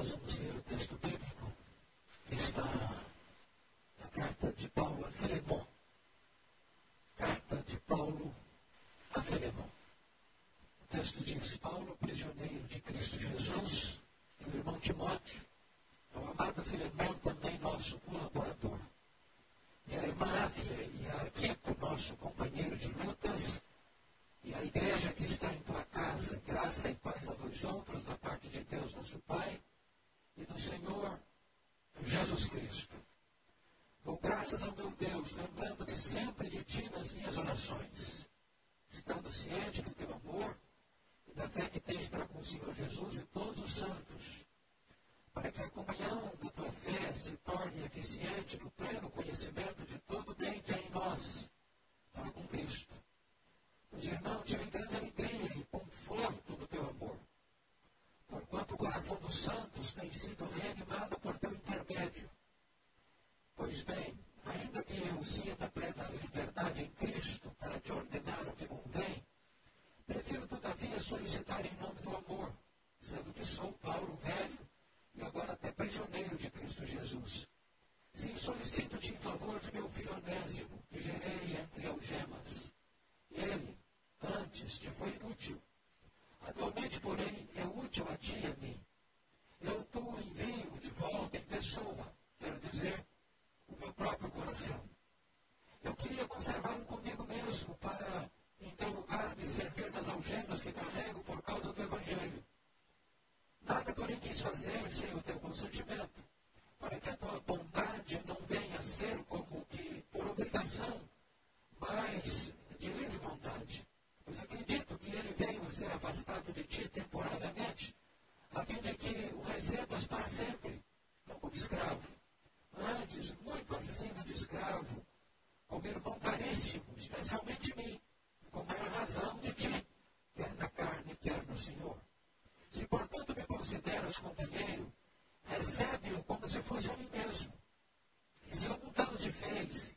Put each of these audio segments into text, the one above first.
nós vamos substantial fazer sem o teu consentimento, para que a tua bondade não venha a ser como que por obrigação, mas de livre vontade. Pois acredito que ele veio a ser afastado de ti temporariamente, a fim de que o recebas para sempre, não como escravo. Antes, muito acima de escravo, como irmão caríssimo, especialmente mim, com maior razão de ti, quer na carne, quer no Senhor. Se portanto consideras companheiro, recebe-o como se fosse a mim mesmo. E se algum dano te fez,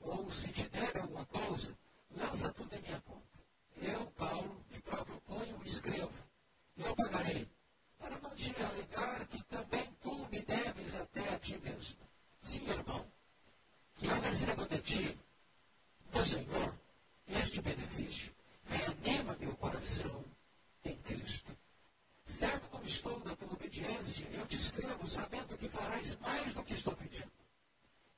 ou se te deve alguma coisa, lança tudo em minha conta. Eu, Paulo, de próprio punho, escrevo. Eu pagarei, para não te alegar que também tu me deves até a ti mesmo. Sim, irmão, que eu receba de ti, do Senhor, este benefício. Reanima meu coração em Cristo. Certo como estou na tua obediência, eu te escrevo sabendo que farás mais do que estou pedindo.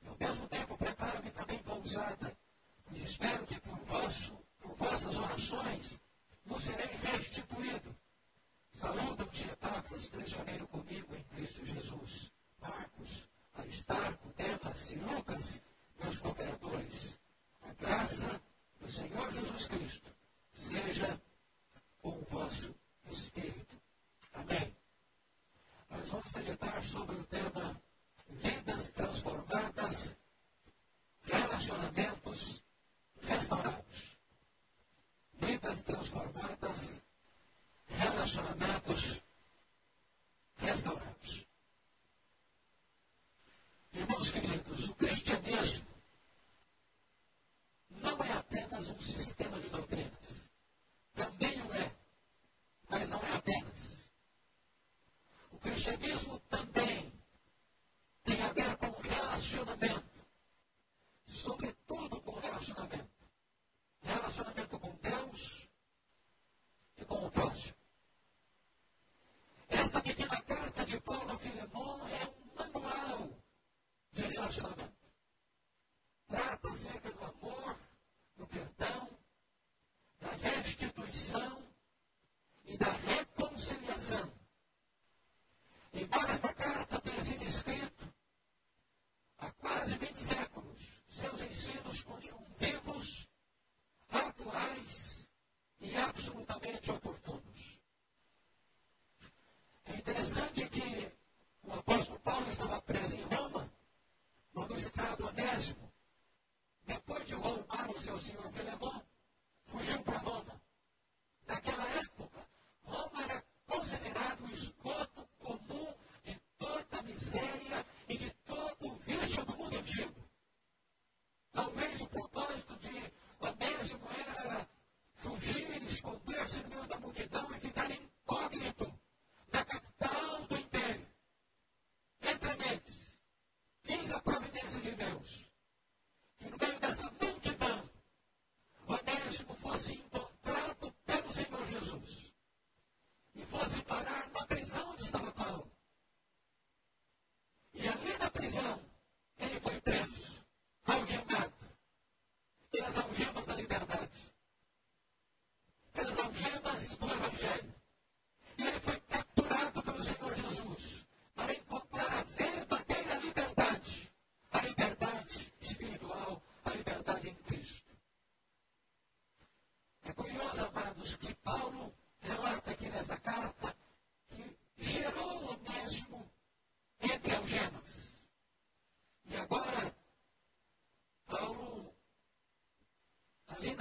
E ao mesmo tempo, prepara-me também pousada, pois espero que por vosso por vossas orações, vos serei restituído. Saúda-te, Epáfras, prisioneiro comigo em Cristo Jesus. Marcos, Aristarco, Demas e Lucas, meus cooperadores. A graça do Senhor Jesus Cristo seja com o vosso espírito. Amém. Nós vamos meditar sobre o tema vidas transformadas, relacionamentos restaurados vidas transformadas, relacionamentos restaurados. Irmãos queridos, o cristianismo não é apenas um sistema de doutrinas. Também o é, mas não é apenas. O cristianismo também tem a ver com relacionamento, sobretudo com relacionamento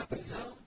prisão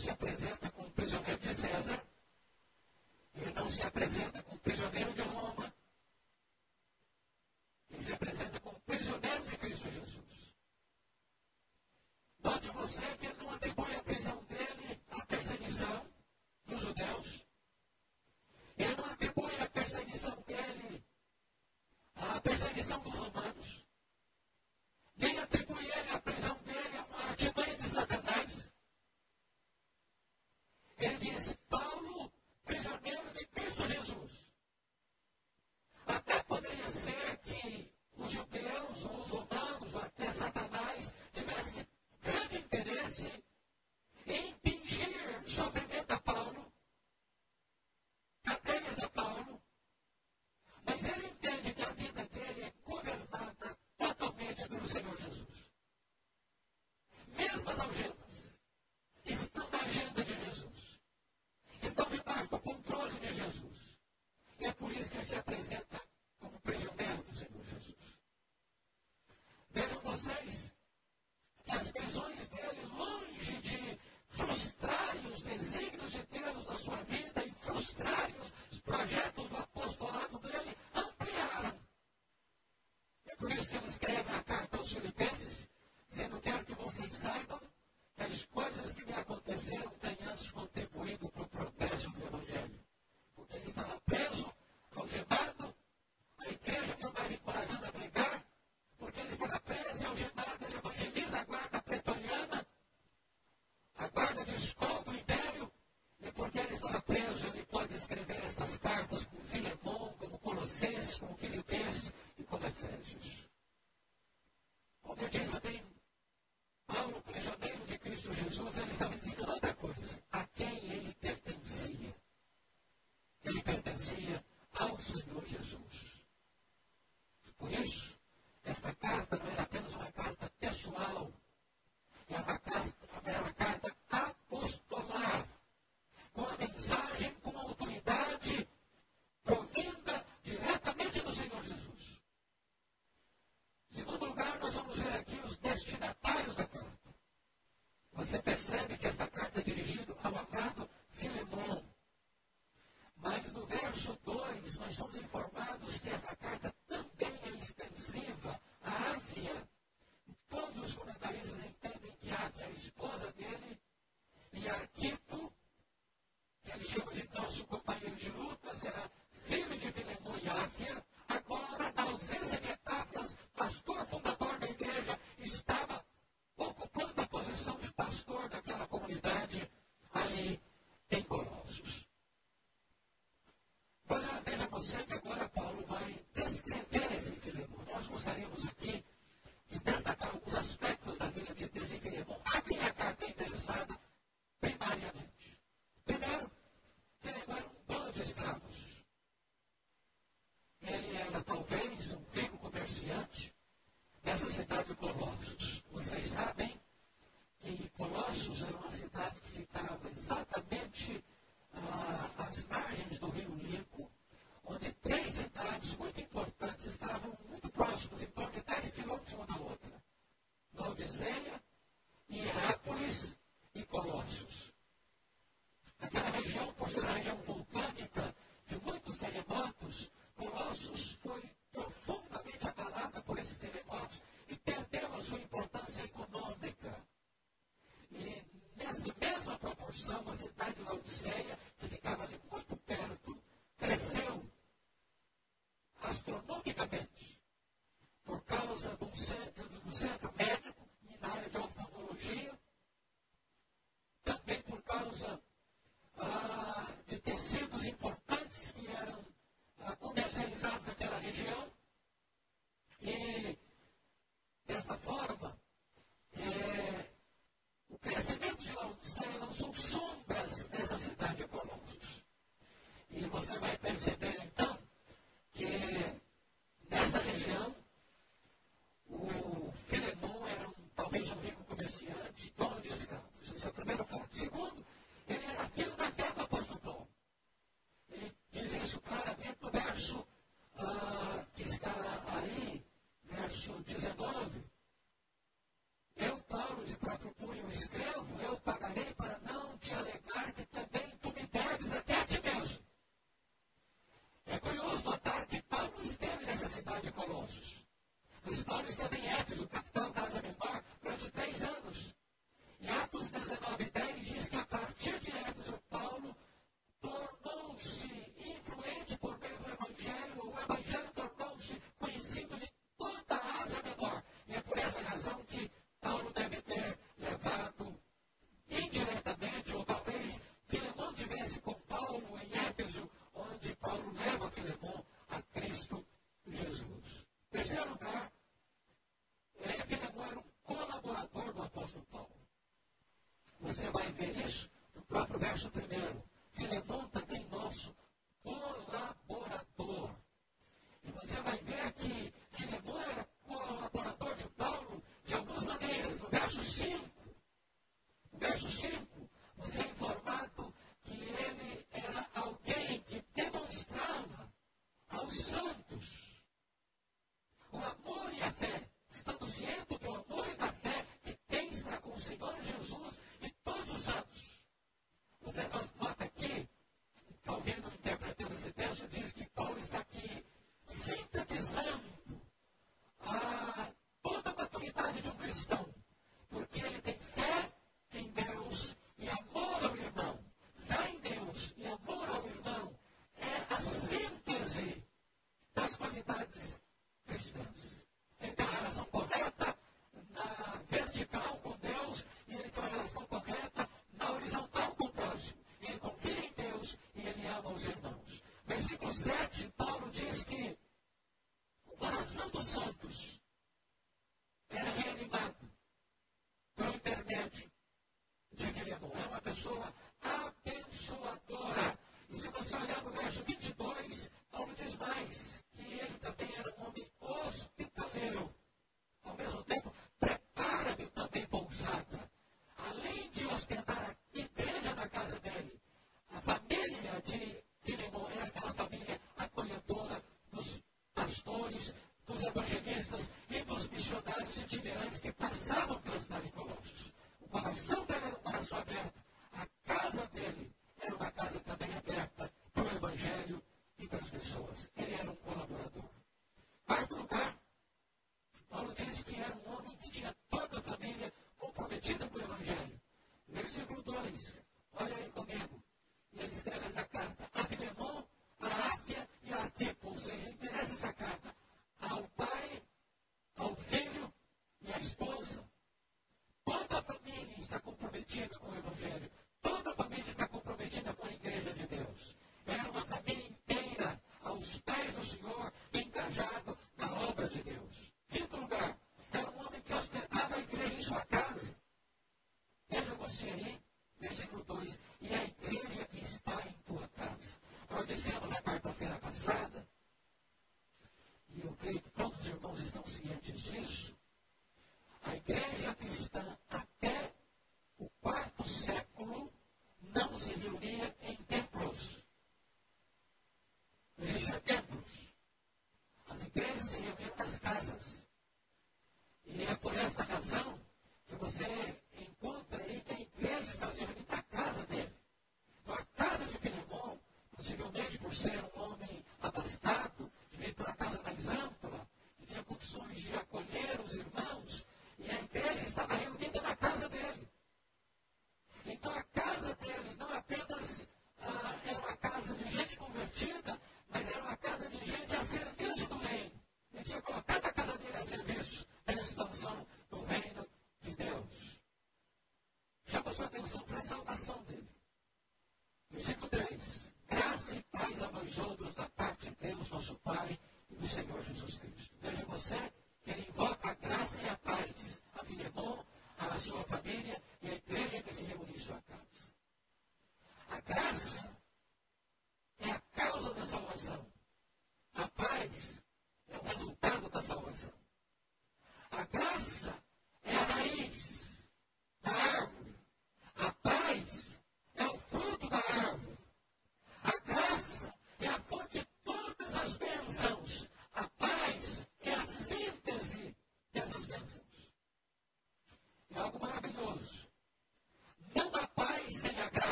se apresenta como prisioneiro de César, ele não se apresenta como prisioneiro de isso que escrever escreve carta aos Filipenses, dizendo: Quero que vocês saibam que as coisas que me aconteceram têm antes contribuído para o progresso do Evangelho. Porque ele estava nessa cidade de Colossos. Amen.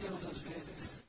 Deus, às vezes,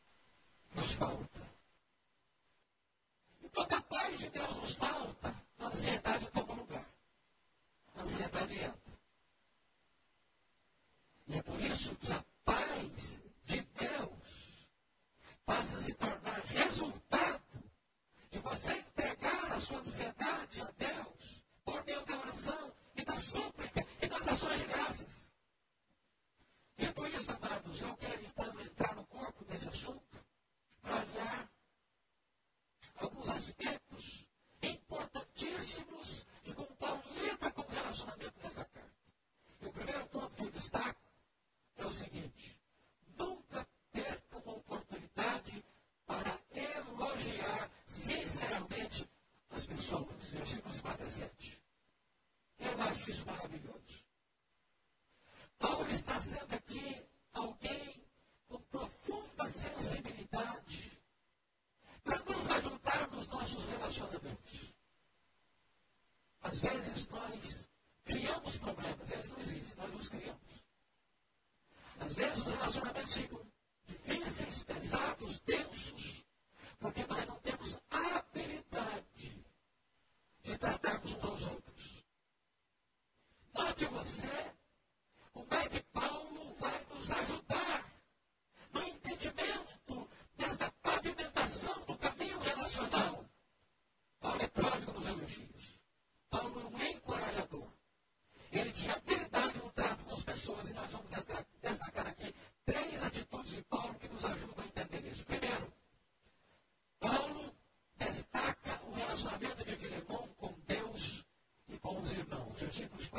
versículos.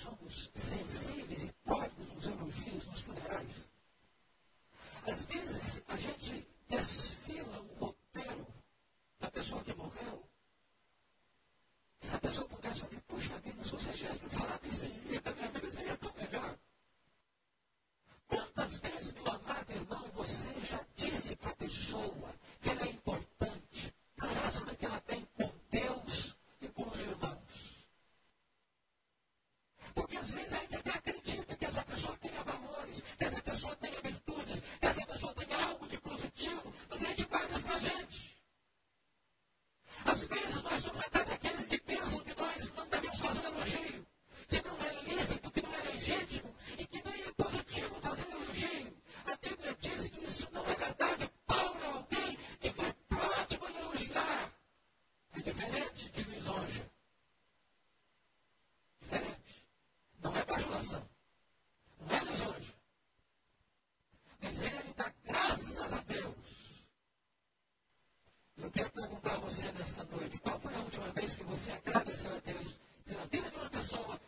somos sensíveis e pródigos nos elogios, nos funerais. Às vezes a gente desfila um roteiro da pessoa que morreu. Se a pessoa pudesse ouvir, puxa vida, se você tivesse me falado isso, nessa noite. Qual foi a última vez que você agradeceu a Deus pela vida de uma pessoa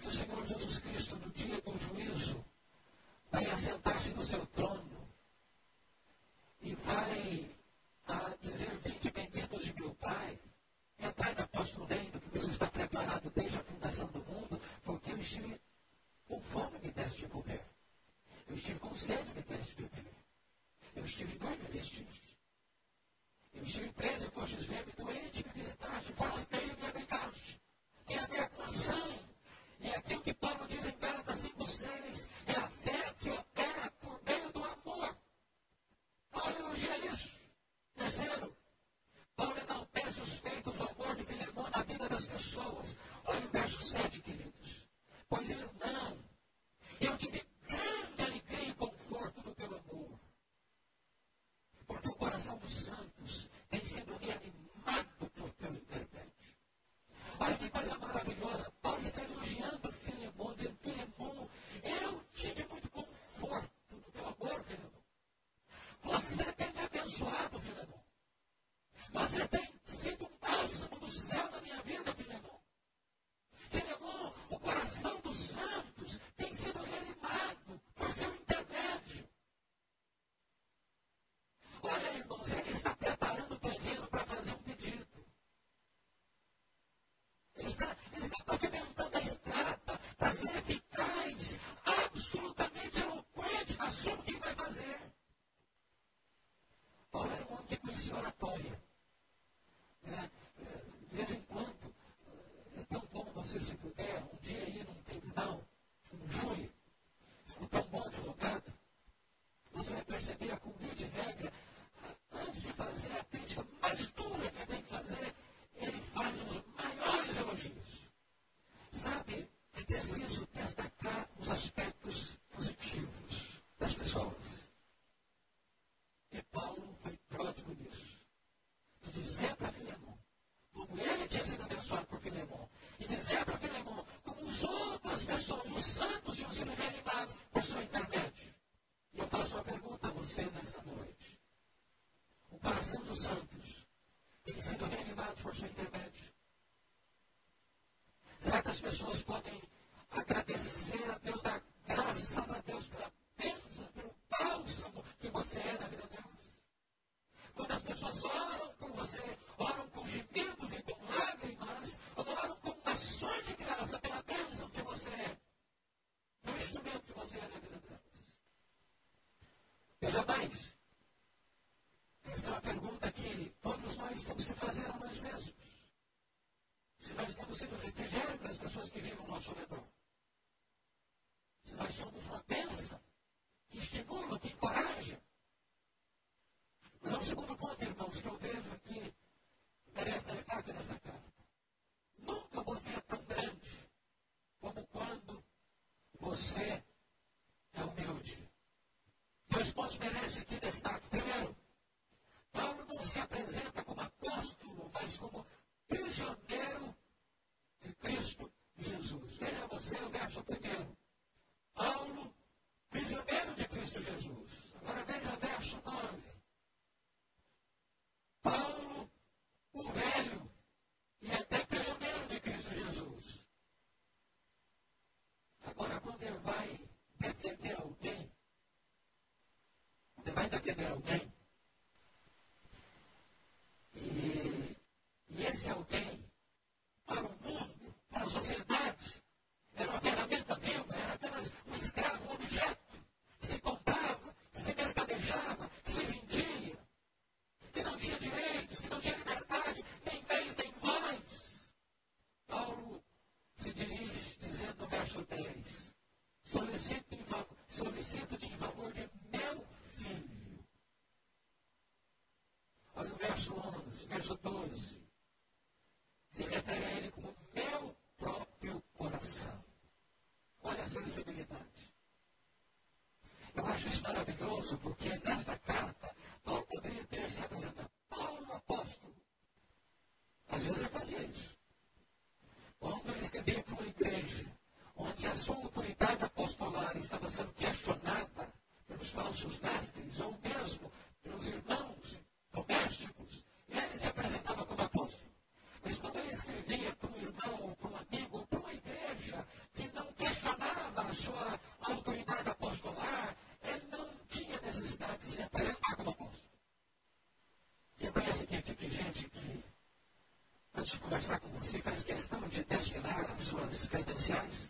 que o Senhor Jesus Cristo, no dia do juízo, vai assentar recebia, com via de proyecto de ainda quer alguém Verso 12 se Se refere a ele como meu próprio coração. Olha a sensibilidade. Eu acho isso maravilhoso porque controversia desfilar as suas credenciais.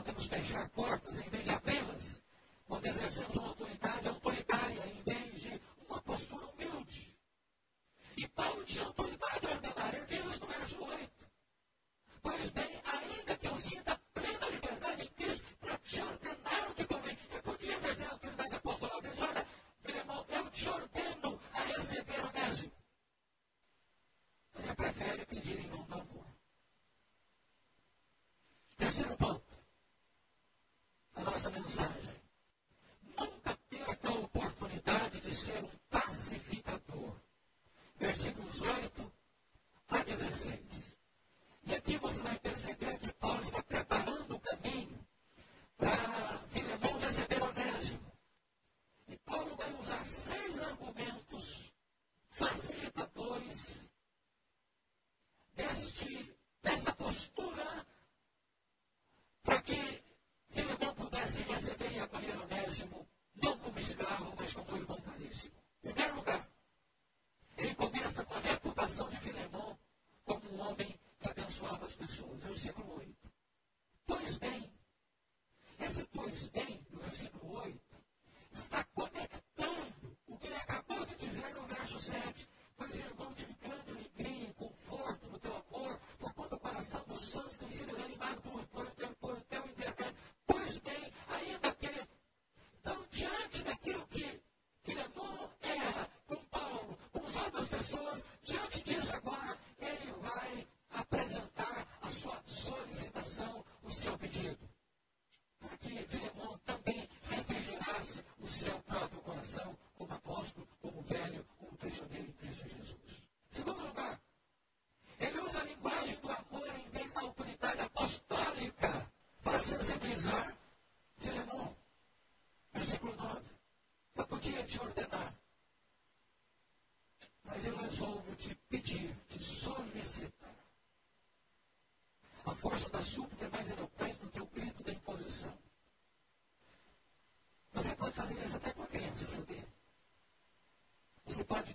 podemos fechar portas em vez de abri-las. Quando exercemos uma autoridade, é um necessary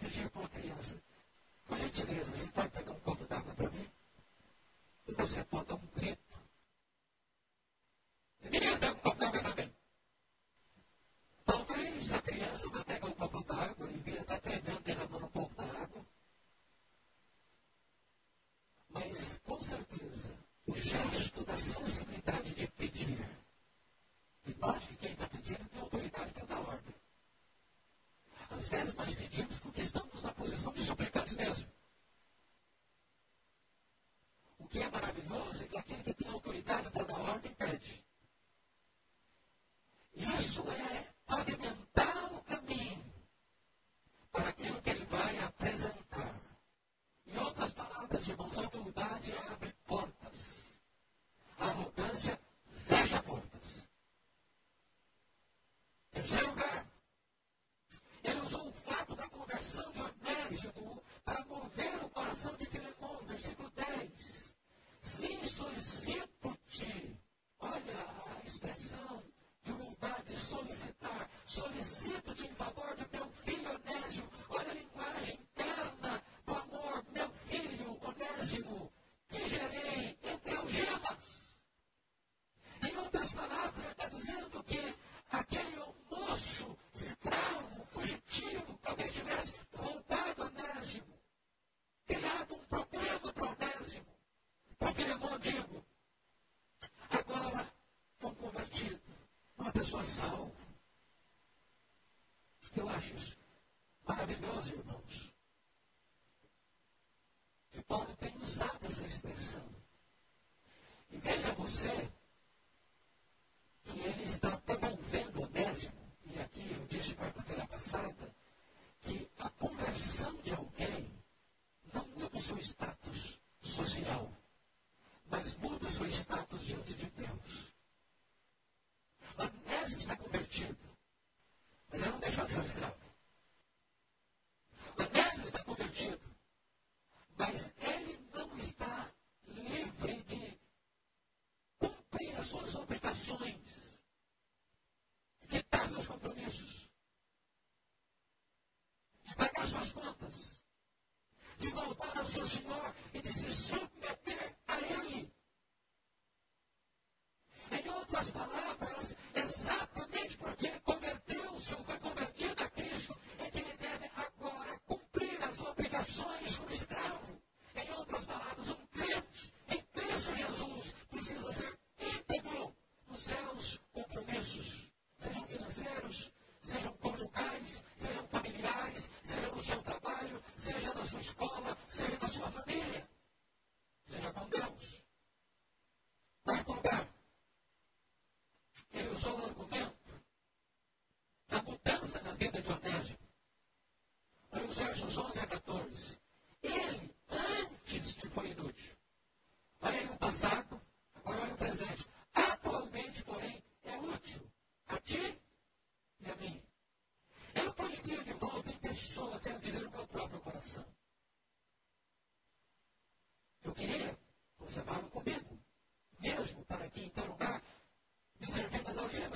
dirigir uma criança. Por gentileza, você pode pegar um copo d'água para mim? E você pode dar um pessoa salva. Eu acho isso maravilhoso, irmãos. E Paulo tem usado essa expressão. E veja você que ele está devolvendo Onésimo, e aqui eu disse quarta-feira passada, que a conversão de alguém não muda o seu status social, mas muda o seu status diante de Deus.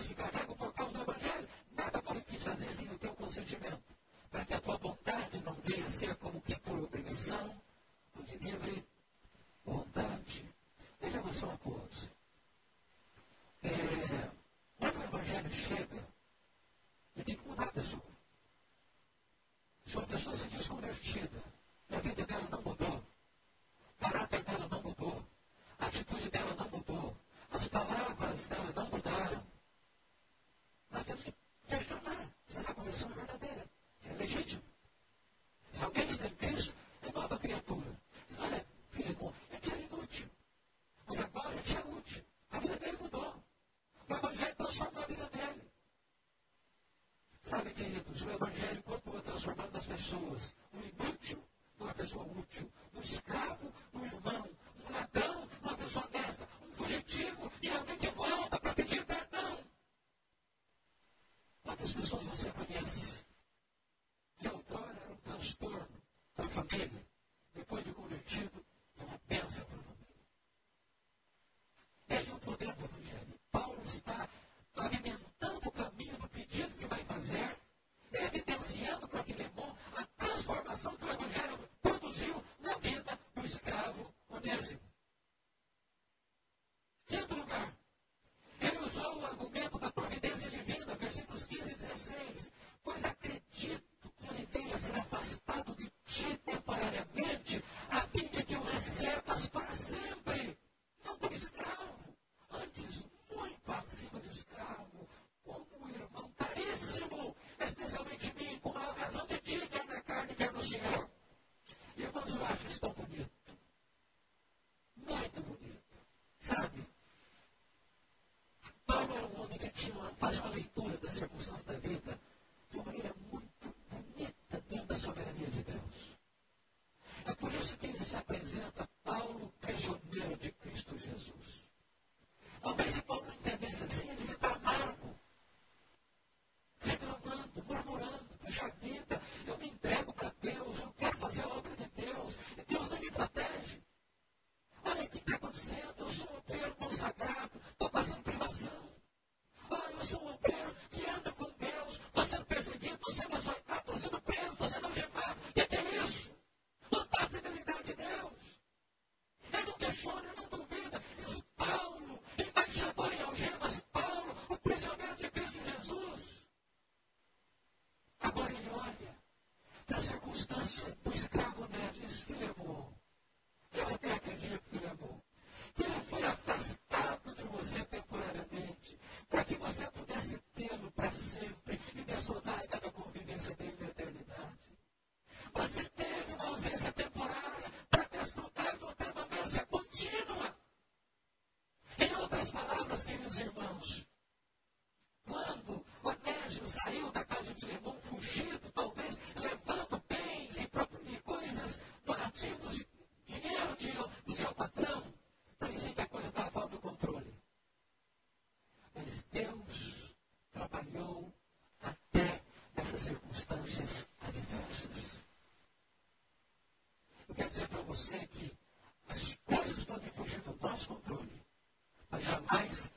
que carrego por causa do Evangelho. Nada por quis fazer sem o teu consentimento, para que a tua vontade não venha a ser como que é por obrigação, ou de livre vontade. veja você uma coisa. É, quando o Evangelho chega, ele tem que mudar a pessoa. Se uma pessoa se desconvertida, e a vida dela não mudou, o caráter dela não mudou, a atitude dela não mudou, as palavras dela não mudaram, fazem uma leitura das circunstâncias da vida de uma maneira muito bonita dentro da soberania de Deus. É por isso que ele se apresenta irmãos. Quando Onésio saiu da casa de Filemão fugido, talvez levando bens e, coisas, donativos, dinheiro de, do seu patrão, parecia que a coisa estava fora do controle. Mas Deus trabalhou até nessas circunstâncias adversas. Eu quero dizer para você que as coisas podem fugir do nosso controle, mas jamais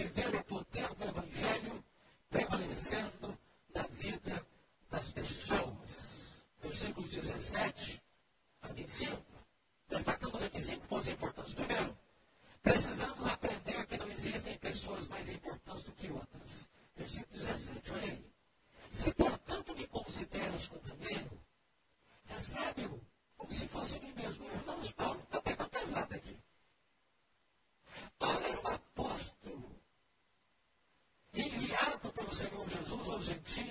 to Resolution 2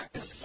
practice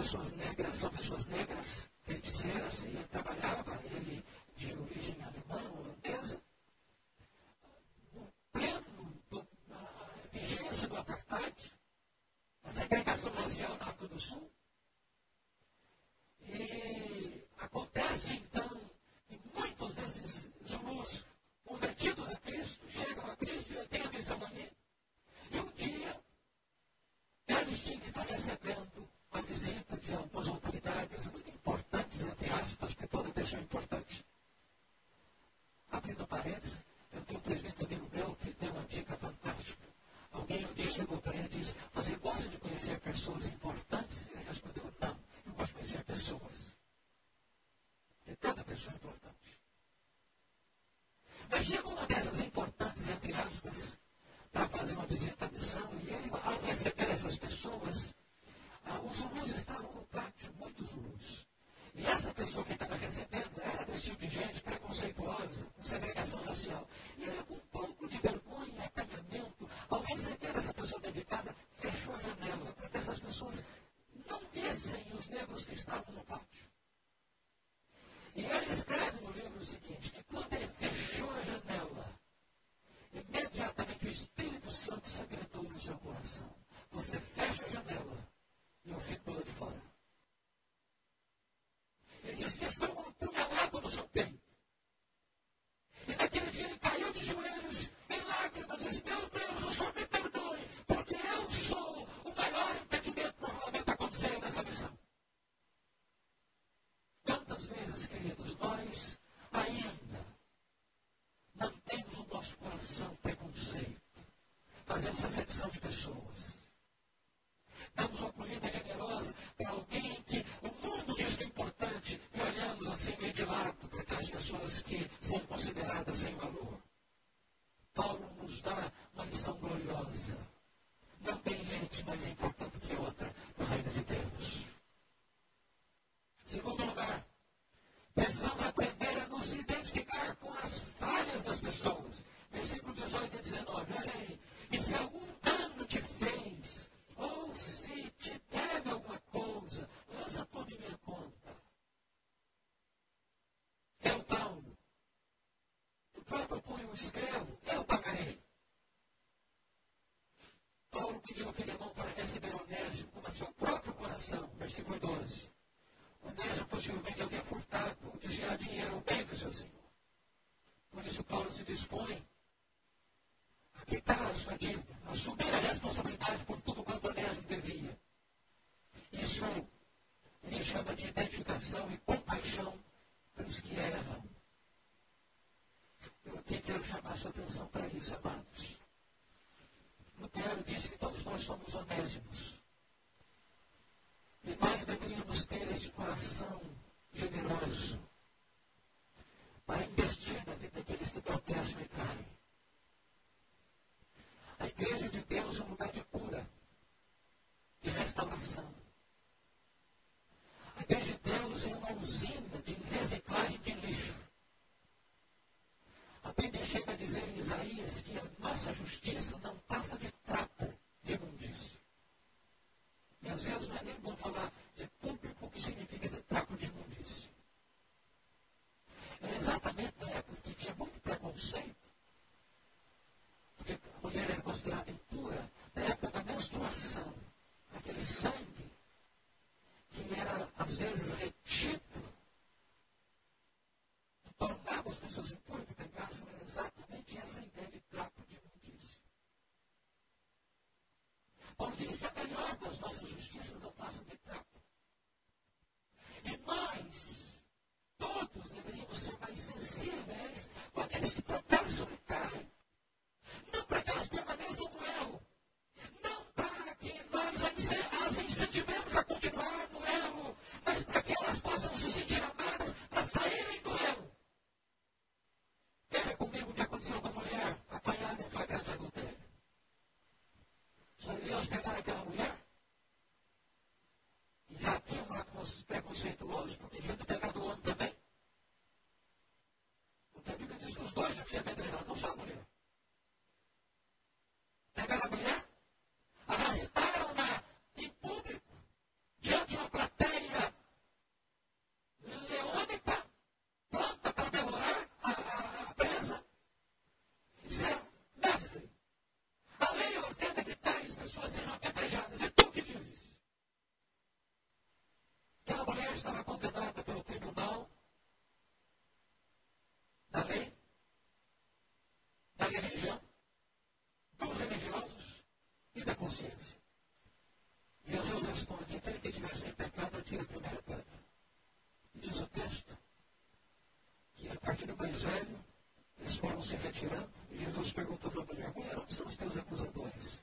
pessoas negras, são pessoas negras, feiticeiras, e ele trabalhava, ele Mas chega uma dessas importantes, entre aspas, para fazer uma visita à missão, e ao receber essas pessoas, ah, os zulus estavam no pátio, muitos zulus. E essa pessoa que estava recebendo era desse tipo de gente preconceituosa, com segregação racial. E ele, com um pouco de vergonha e acanhamento, ao receber essa pessoa dentro de casa, fechou a janela para que essas pessoas não vissem os negros que estavam no pátio. E ele escreve no livro o seguinte: que quando ele fechou a janela, imediatamente o Espírito Santo secretou no seu coração. Você fecha a janela e eu fico lá de fora. Ele diz que isso foi um punhalado no seu peito. E naquele dia ele caiu de joelhos em lágrimas e disse: Meu Deus, o Senhor me perdoe, porque eu sou o maior impedimento para provavelmente acontecer nessa missão. Quantas vezes, queridos, nós ainda mantemos o nosso coração preconceito, fazemos acepção de pessoas, damos uma acolhida generosa para alguém que o mundo diz que é importante e olhamos assim meio de lado para aquelas pessoas que são consideradas sem valor. Paulo nos dá uma lição gloriosa. Não tem gente mais importante que outra no reino de Deus. Segundo lugar, precisamos aprender a nos identificar com as falhas das pessoas. Versículo 18 e 19, olha aí. E se algum dano te fez, ou se te deve alguma coisa, lança tudo em minha conta. Eu, Paulo, o próprio punho escrevo, eu pagarei. Paulo pediu a Filemão para receber Onésimo como a seu próprio coração, versículo 12. Onésimo possivelmente havia furtado, desviado dinheiro ou bem do seu senhor. Por isso Paulo se dispõe a quitar a sua dívida, a assumir a responsabilidade por tudo quanto Onésimo devia. Isso a gente chama de identificação e compaixão pelos que erram. Eu aqui quero chamar a sua atenção para isso, amados. Lutero disse que todos nós somos onésimos. E nós deveríamos ter esse coração generoso para investir na vida daqueles que tropeçam e caem. A igreja de Deus é um lugar de cura, de restauração. A igreja de Deus é uma usina de reciclagem de lixo. A Bíblia chega a dizer em Isaías que a nossa justiça não passa de trapo de imundícia. E às vezes não é nem bom falar de público que significa esse trapo de imundícia. É exatamente na época que tinha muito preconceito, porque a mulher era considerada impura, na época da menstruação, aquele sangue que era às vezes retido tornava as pessoas impuras pecados, era exatamente essa ideia de trapo de imundícia. Paulo diz que a melhor das nossas justiças não passam de trapo. E nós, todos, deveríamos ser mais sensíveis com aqueles que tropeçam e caem. Não para que elas permaneçam no erro. Não para que nós as incentivemos a continuar no erro, mas para que elas possam se sentir amadas para saírem do erro. Veja comigo o que aconteceu com a mulher apanhada em flagrante adultério. Os fariseus pegaram aquela mulher e já tinham um ato preconceituoso, porque devia ter pegado o homem também. Porque a Bíblia diz que os dois tinham que ser apedrejados, não só a mulher. Pegaram a mulher, arrastaram-na em público, diante de uma plateia leônica, pronta para devorar a, a, a presa. Disseram, mestre, a lei ordena que tais pessoas sejam apedrejadas. E tu que dizes? Aquela mulher estava condenada pelo tribunal da lei, da religião, dos religiosos e da Jesus responde: aquele que estiver sem pecado, atira a primeira pedra. Diz o texto que a partir do mais velho, eles foram se retirando. E Jesus perguntou para a mulher: mulher, onde são os teus acusadores?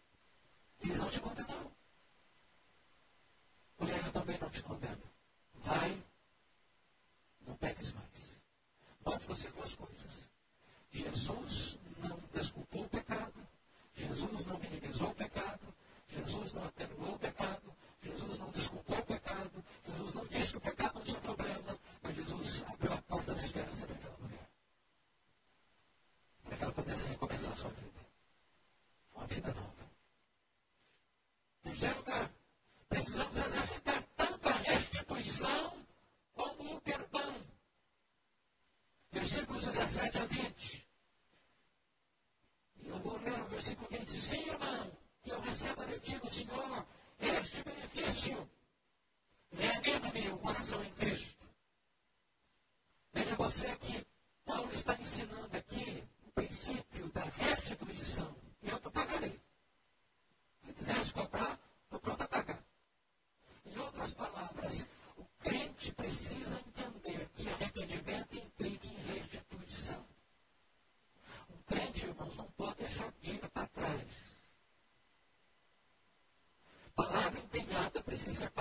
This is our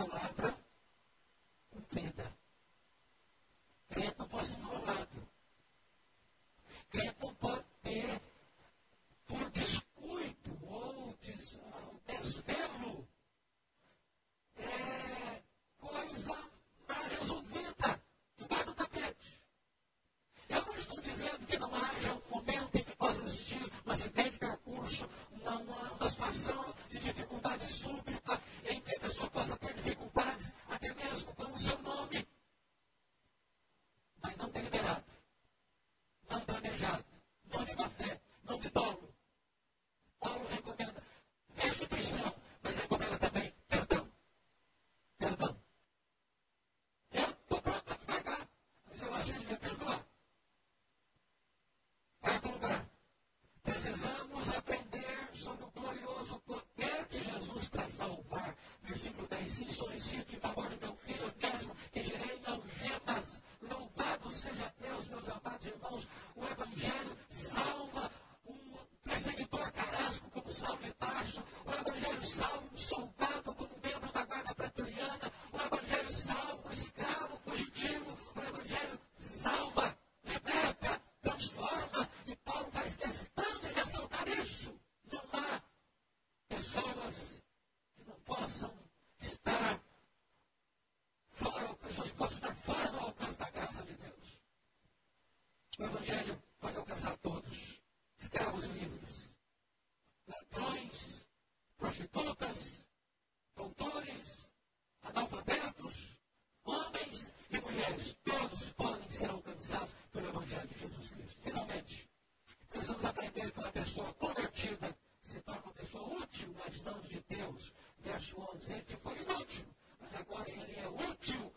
O Evangelho pode alcançar todos: escravos livres, ladrões, prostitutas, doutores, analfabetos, homens e mulheres. Todos podem ser alcançados pelo Evangelho de Jesus Cristo. Finalmente, precisamos aprender que uma pessoa convertida se torna uma pessoa útil nas mãos de Deus. Verso 11: Ele foi inútil, mas agora ele é útil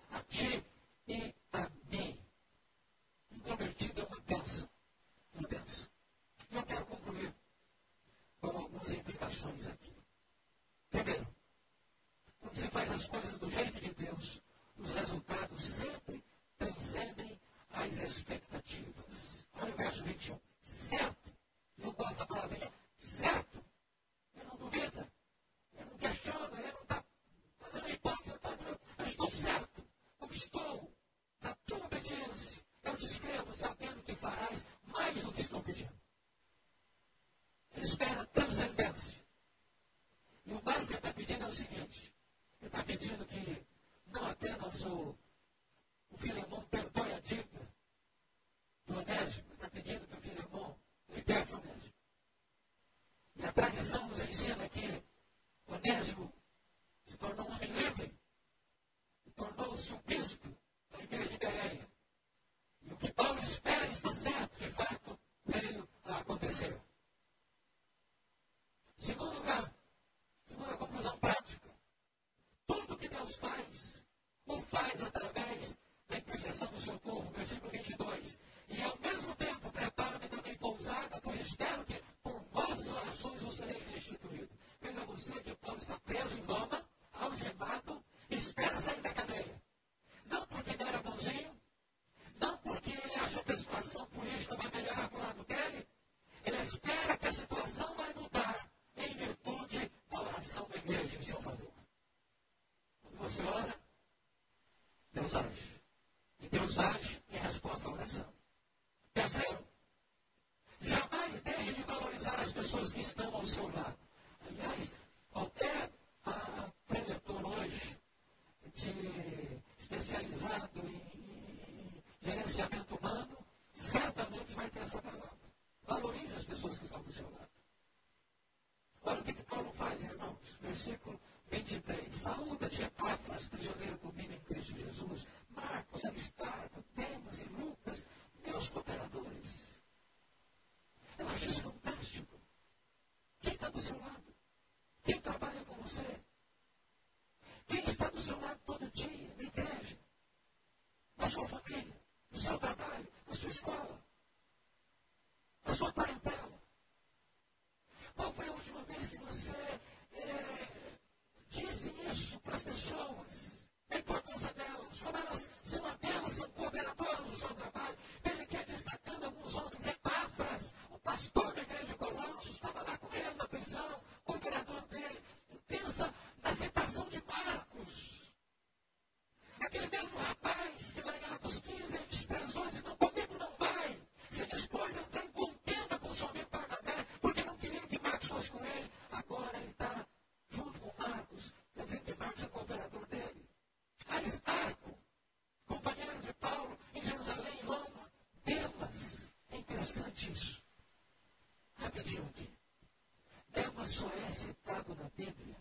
só é citado na Bíblia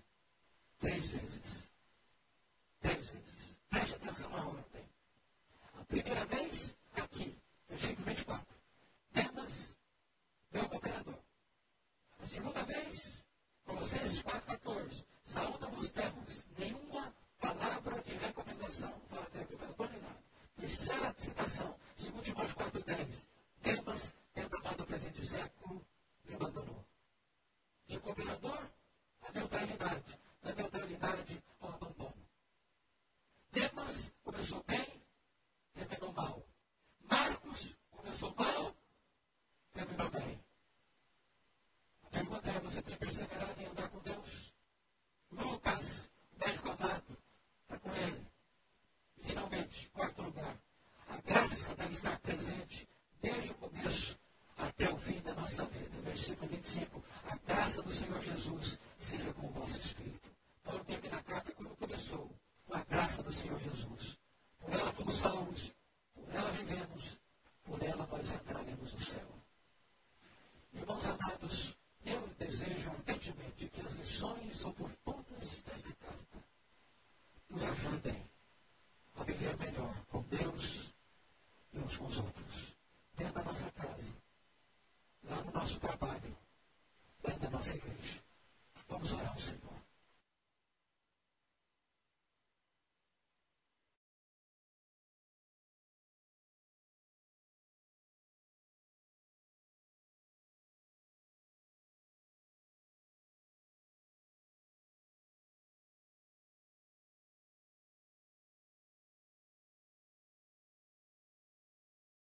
três vezes. Três vezes. Preste atenção na ordem. A primeira vez, aqui, versículo 24. Demas, meu cooperador. A segunda vez, Colossenses 4,14. Saúda-vos Demas. Nenhuma palavra de recomendação. Fala até aqui, nem nada. Terceira citação, 2 Timóteo 4,10. Demas, tendo amado o presente século, me abandonou. De cooperador, a neutralidade. Da neutralidade ao abandono. Demas começou bem, terminou mal. Marcos começou mal, terminou bem. A pergunta é: você tem perseverado em andar com Deus? Lucas, médico amado, está com ele. Finalmente, quarto lugar, a graça deve estar presente desde o começo até o fim da nossa vida. Versículo 25. A graça do Senhor Jesus seja com o vosso espírito. Paulo termina a carta quando começou. Com a graça do Senhor Jesus. Por ela fomos salvos. Por ela vivemos. Por ela nós entraremos no céu. Irmãos amados, eu desejo ardentemente que as lições oportunas desta carta nos ajudem a viver melhor com Deus e uns com os outros. Dentro da nossa casa, lá no nosso trabalho, dentro da nossa igreja. Vamos orar ao Senhor.